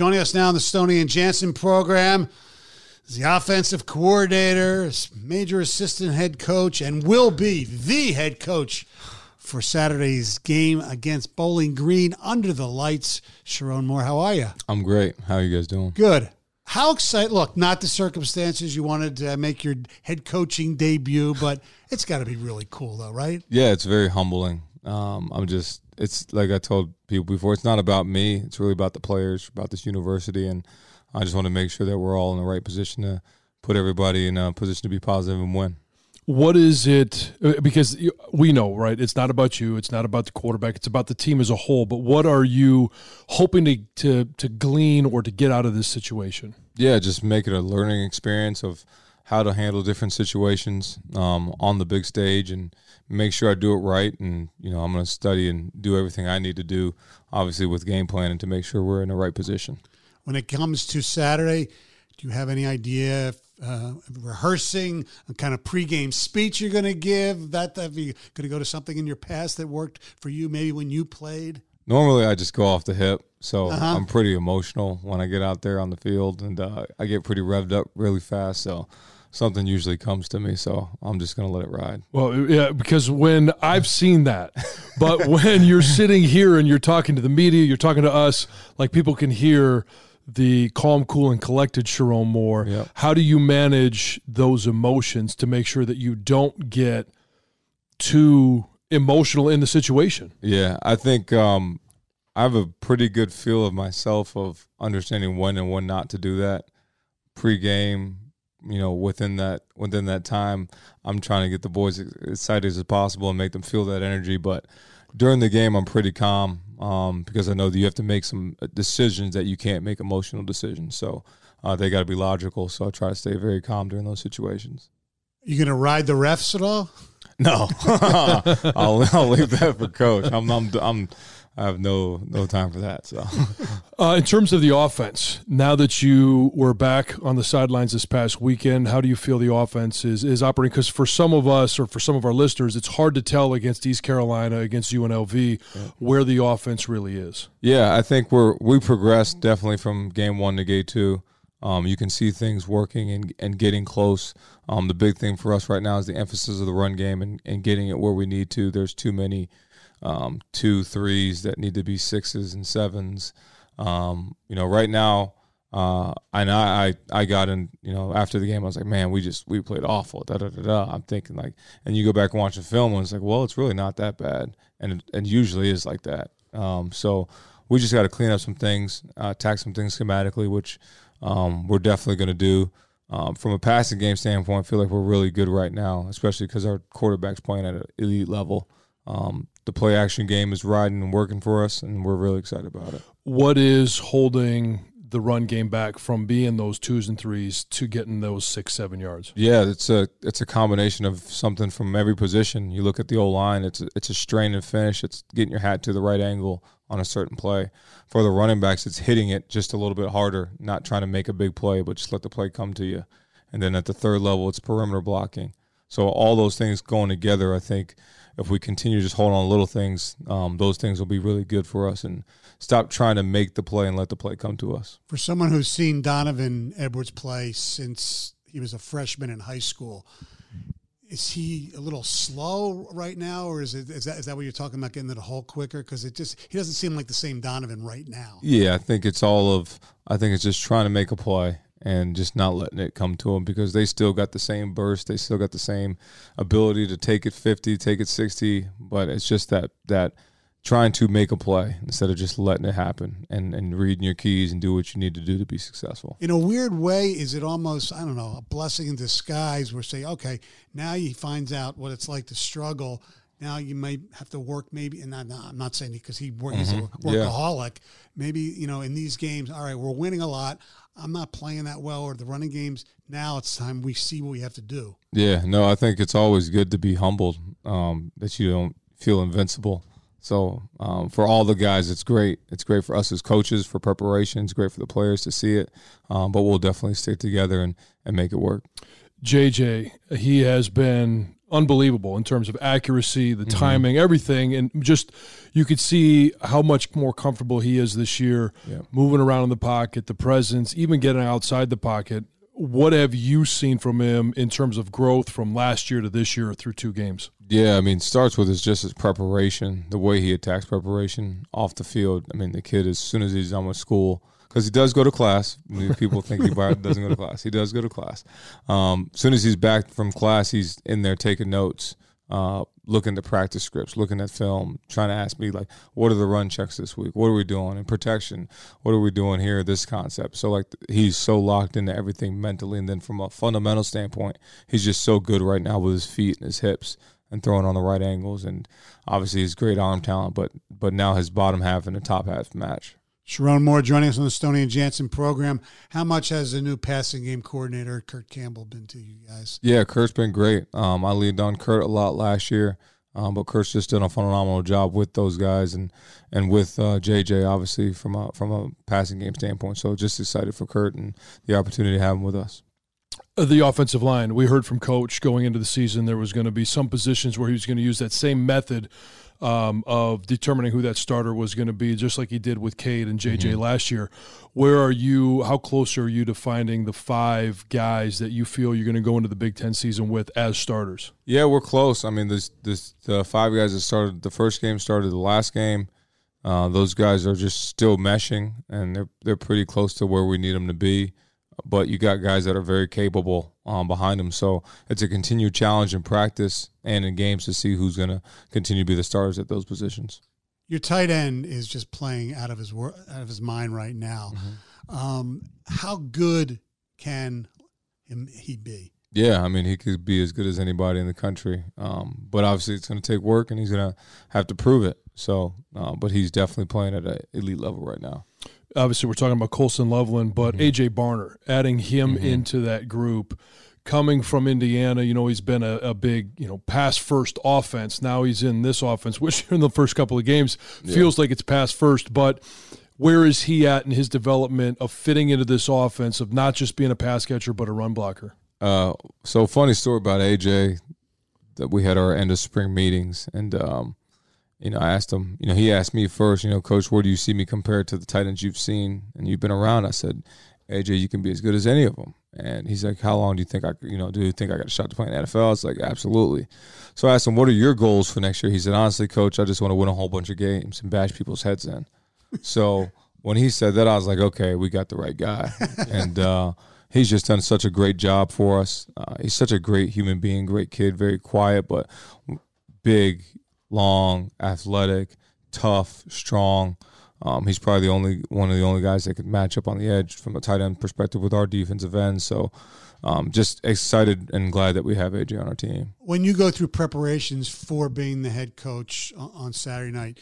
Joining us now in the Stoney and Jansen program is the offensive coordinator, major assistant head coach, and will be the head coach for Saturday's game against Bowling Green under the lights. Sherrone Moore, how are you? I'm great. How are you guys doing? Good. How excited? Look, not the circumstances you wanted to make your head coaching debut, but it's got to be really cool, though, right? Yeah, it's very humbling. Um, I'm just, it's like I told people before, it's not about me. It's really about the players, about this university. And I just want to make sure that we're all in the right position to put everybody in a position to be positive and win. What is it uh, because we know right? It's not about you. It's not about the quarterback. It's about the team as a whole. But what are you hoping to to, to glean or to get out of this situation? Yeah just make it a learning experience of how to handle different situations um, on the big stage and make sure i do it right and you know i'm going to study and do everything i need to do obviously with game planning to make sure we're in the right position when it comes to saturday do you have any idea if uh, rehearsing a kind of pregame speech you're going to give? That that you going to go to something in your past that worked for you, maybe when you played? Normally, I just go off the hip, so uh-huh. I'm pretty emotional when I get out there on the field, and uh, I get pretty revved up really fast. So something usually comes to me, so I'm just going to let it ride. Well, yeah, because when I've seen that, but when you're sitting here and you're talking to the media, you're talking to us, like people can hear the calm, cool, and collected Sherrone Moore. Yep. How do you manage those emotions to make sure that you don't get too emotional in the situation? Yeah, I think um, I have a pretty good feel of myself of understanding when and when not to do that. Pre-game, you know, within that within that time, I'm trying to get the boys as excited as possible and make them feel that energy. But during the game, I'm pretty calm um, because I know that you have to make some uh, decisions that you can't make emotional decisions. So uh, they got to be logical. So I try to stay very calm during those situations. You gonna ride the refs at all? No, I'll, I'll leave that for coach. I'm, I'm, I'm I have no no time for that. So, uh, in terms of the offense, now that you were back on the sidelines this past weekend, how do you feel the offense is is operating? Because for some of us or for some of our listeners, it's hard to tell against East Carolina, against UNLV, where the offense really is. Yeah, I think we're we progressed definitely from game one to game two. Um, you can see things working and, and getting close. Um, the big thing for us right now is the emphasis of the run game and, and getting it where we need to. There's too many um, two threes that need to be sixes and sevens. Um, you know, right now, uh, and I, I, got in, you know, after the game, I was like, man, we just, we played awful. Da, da, da, da. I'm thinking like, and you go back and watch the film and it's like, well, it's really not that bad. And, and usually is like that. Um, so we just got to clean up some things, uh, attack some things schematically, which, um, we're definitely going to do. Um, from a passing game standpoint, I feel like we're really good right now, especially because our quarterback's playing at an elite level. Um, the play action game is riding and working for us, and we're really excited about it. What is holding the run game back from being those twos and threes to getting those six, seven yards? Yeah, it's a it's a combination of something from every position. You look at the old line; it's a, it's a strain and finish. It's getting your hat to the right angle on a certain play. For the running backs, it's hitting it just a little bit harder, not trying to make a big play, but just let the play come to you. And then at the third level, it's perimeter blocking. So all those things going together, I think if we continue to just hold on little things, um, those things will be really good for us and stop trying to make the play and let the play come to us. For someone who's seen Donovan Edwards play since he was a freshman in high school, is he a little slow right now, or is it is that is that what you're talking about getting to the hole quicker? Because it just he doesn't seem like the same Donovan right now. Yeah, I think it's all of I think it's just trying to make a play and just not letting it come to them because they still got the same burst, they still got the same ability to take it 50, take it 60, but it's just that that trying to make a play instead of just letting it happen and, and reading your keys and do what you need to do to be successful. In a weird way, is it almost, I don't know, a blessing in disguise where say, okay, now he finds out what it's like to struggle. Now you might have to work maybe, and I'm not, I'm not saying because he work, mm-hmm. he's a mm-hmm. workaholic. Yeah. Maybe, you know, in these games, all right, we're winning a lot. I'm not playing that well or the running games. Now it's time we see what we have to do. Yeah, no, I think it's always good to be humbled um, that you don't feel invincible. So um, for all the guys, it's great. It's great for us as coaches for preparation. It's great for the players to see it. Um, but we'll definitely stick together and, and make it work. JJ, he has been unbelievable in terms of accuracy, the mm-hmm. timing, everything, and just you could see how much more comfortable he is this year, yeah. moving around in the pocket, the presence, even getting outside the pocket. What have you seen from him in terms of growth from last year to this year through two games? Yeah, I mean, starts with his just his preparation, the way he attacks preparation off the field. I mean, the kid, as soon as he's done with school, because he does go to class. People think he doesn't go to class. He does go to class. Um, as soon as he's back from class, he's in there taking notes, uh, looking at practice scripts, looking at film, trying to ask me like, what are the run checks this week? What are we doing in protection? What are we doing here? This concept. So like he's so locked into everything mentally, and then from a fundamental standpoint, he's just so good right now with his feet and his hips and throwing on the right angles, and obviously his great arm talent. But but now his bottom half and the top half match. Sherrone Moore joining us on the Stoney and Jansen program. How much has the new passing game coordinator, Kirk Campbell, been to you guys? Yeah, Kirk's been great. Um, I leaned on Kirk a lot last year, um, but Kirk's just done a phenomenal job with those guys and and with uh, JJ, obviously from a from a passing game standpoint. So just excited for Kirk and the opportunity to have him with us. Uh, the offensive line. We heard from Coach going into the season there was going to be some positions where he was going to use that same method um, of determining who that starter was going to be, just like he did with Cade and JJ mm-hmm. last year. Where are you? How close are you to finding the five guys that you feel you're going to go into the Big Ten season with as starters? Yeah, we're close. I mean, this this the five guys that started the first game started the last game. Uh, those guys are just still meshing, and they're they're pretty close to where we need them to be but you got guys that are very capable um, behind them. So it's a continued challenge in practice and in games to see who's going to continue to be the stars at those positions. Your tight end is just playing out of his wor- out of his mind right now. Mm-hmm. Um, how good can him he be? Yeah, I mean he could be as good as anybody in the country, um, but obviously it's going to take work, and he's going to have to prove it. So, uh, but he's definitely playing at an elite level right now obviously we're talking about Colston Loveland, but mm-hmm. AJ Barner, adding him mm-hmm. into that group, coming from Indiana, you know, he's been a, a, big, you know, pass first offense. Now he's in this offense, which in the first couple of games yeah. feels like it's pass first, but where is he at in his development of fitting into this offense of not just being a pass catcher but a run blocker? Uh, so funny story about AJ that we had our end of spring meetings and um, you know, I asked him, you know, he asked me first, you know, coach, where do you see me compared to the tight ends you've seen and you've been around? I said, AJ, you can be as good as any of them. And he's like, how long do you think I, you know, do you think I got a shot to play in the NFL? I was like, absolutely. So I asked him, what are your goals for next year? He said, honestly, coach, I just want to win a whole bunch of games and bash people's heads in. so when he said that, I was like, okay, we got the right guy. and, uh, he's just done such a great job for us. Uh, he's such a great human being, great kid, very quiet, but big, long, athletic, tough, strong. Um, he's probably the only one of the only guys that could match up on the edge from a tight end perspective with our defensive end. So, um, just excited and glad that we have AJ on our team. When you go through preparations for being the head coach on Saturday night,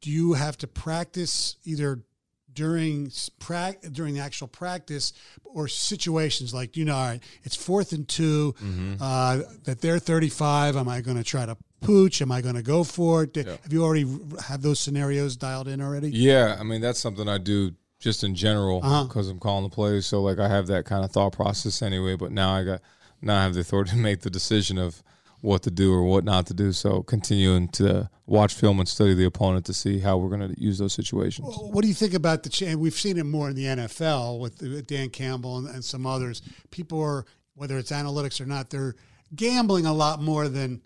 do you have to practice either during pra- during the actual practice or situations like you know all right it's fourth and 2 mm-hmm. uh, that they're 35 am i going to try to pooch am i going to go for it yeah. have you already have those scenarios dialed in already yeah i mean that's something i do just in general because uh-huh. i'm calling the plays so like i have that kind of thought process anyway but now i got now i have the authority to make the decision of what to do or what not to do. So continuing to watch film and study the opponent to see how we're going to use those situations. What do you think about the change? We've seen it more in the NFL with Dan Campbell and, and some others. People are, whether it's analytics or not, they're gambling a lot more than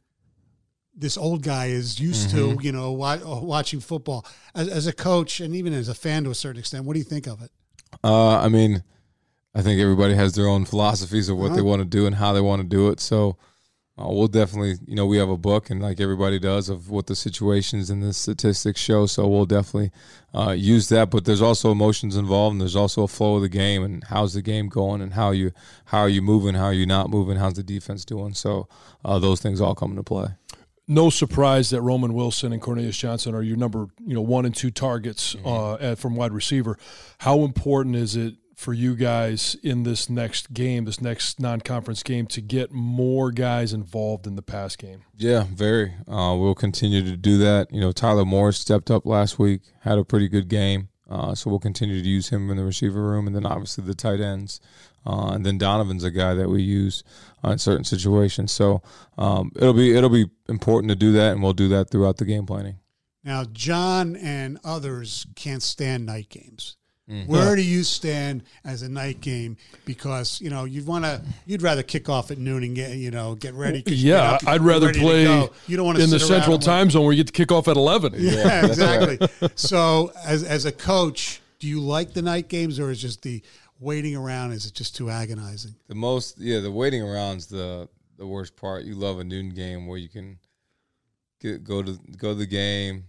this old guy is used mm-hmm. to, you know, watching football. As, as, a coach and even as a fan to a certain extent, what do you think of it? Uh, I mean, I think everybody has their own philosophies of what uh-huh. they want to do and how they want to do it. So, uh, we'll definitely, you know, we have a book, and like everybody does, of what the situations and the statistics show. So we'll definitely uh, use that. But there's also emotions involved, and there's also a flow of the game, and how's the game going, and how you how are you moving, how are you not moving, how's the defense doing. So uh, those things all come into play. No surprise that Roman Wilson and Cornelius Johnson are your number, you know, one and two targets mm-hmm. Uh, at, from wide receiver. How important is it for you guys in this next game, this next non-conference game, to get more guys involved in the pass game? Yeah, very. Uh, we'll continue to do that. You know, Tyler Morris stepped up last week, had a pretty good game. Uh, so we'll continue to use him in the receiver room, and then obviously the tight ends, uh, and then Donovan's a guy that we use uh, in certain situations. So um, it'll be it'll be important to do that, and we'll do that throughout the game planning. Now, John and others can't stand night games. Mm-hmm. Where do you stand as a night game? Because you know you'd want to, you'd rather kick off at noon and get you know get ready. Yeah, I'd rather play. You don't want to in the Central Time Zone where you get to kick off at eleven. Yeah, yeah exactly. so, as as a coach, do you like the night games, or is just the waiting around? Is it just too agonizing? The most, yeah, the waiting around's the the worst part. You love a noon game where you can get go to go to the game,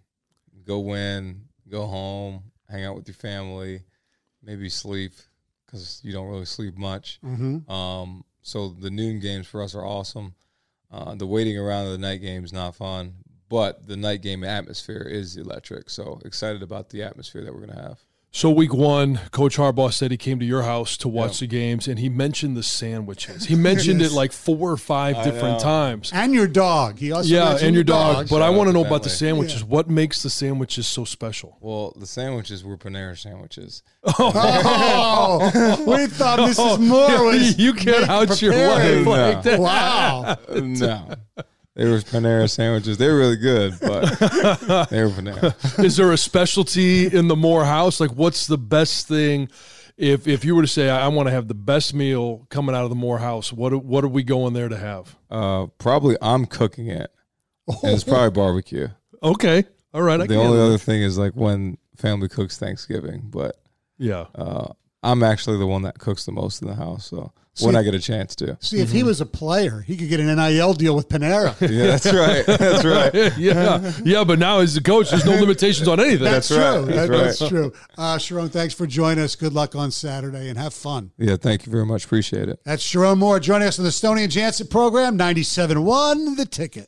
go win, go home hang out with your family, maybe sleep because you don't really sleep much. Mm-hmm. Um, so the noon games for us are awesome. Uh, the waiting around of the night game is not fun, but the night game atmosphere is electric. So excited about the atmosphere that we're going to have. So week one, Coach Harbaugh said he came to your house to watch the games, and he mentioned the sandwiches. He mentioned it like four or five different times. And your dog. He also yeah, and your dog. But I want to know about the sandwiches. Yeah. What makes the sandwiches so special? Well, the sandwiches were Panera sandwiches. Oh. oh, we thought this is more. you get out your wife like that. Wow. no. They were Panera sandwiches. They were really good, but they were Panera. Is there a specialty in the Moore house? Like, what's the best thing? If if you were to say, I, I want to have the best meal coming out of the Moore house, what what are we going there to have? Uh, probably I'm cooking it. Oh. it's probably barbecue. Okay, all right. I the only other thing is like when family cooks Thanksgiving, but yeah, uh, I'm actually the one that cooks the most in the house, so See, when I get a chance to. See, if mm-hmm. he was a player, he could get an NIL deal with Panera. yeah, that's right. That's right. yeah, yeah. But now as a coach, there's no limitations on anything. That's, that's true. That's, that, right. that's true. Uh, Sherrone, thanks for joining us. Good luck on Saturday and have fun. Yeah, thank you very much. Appreciate it. That's Sherrone Moore joining us on the Stoney and Jansen program, 97.1 The Ticket.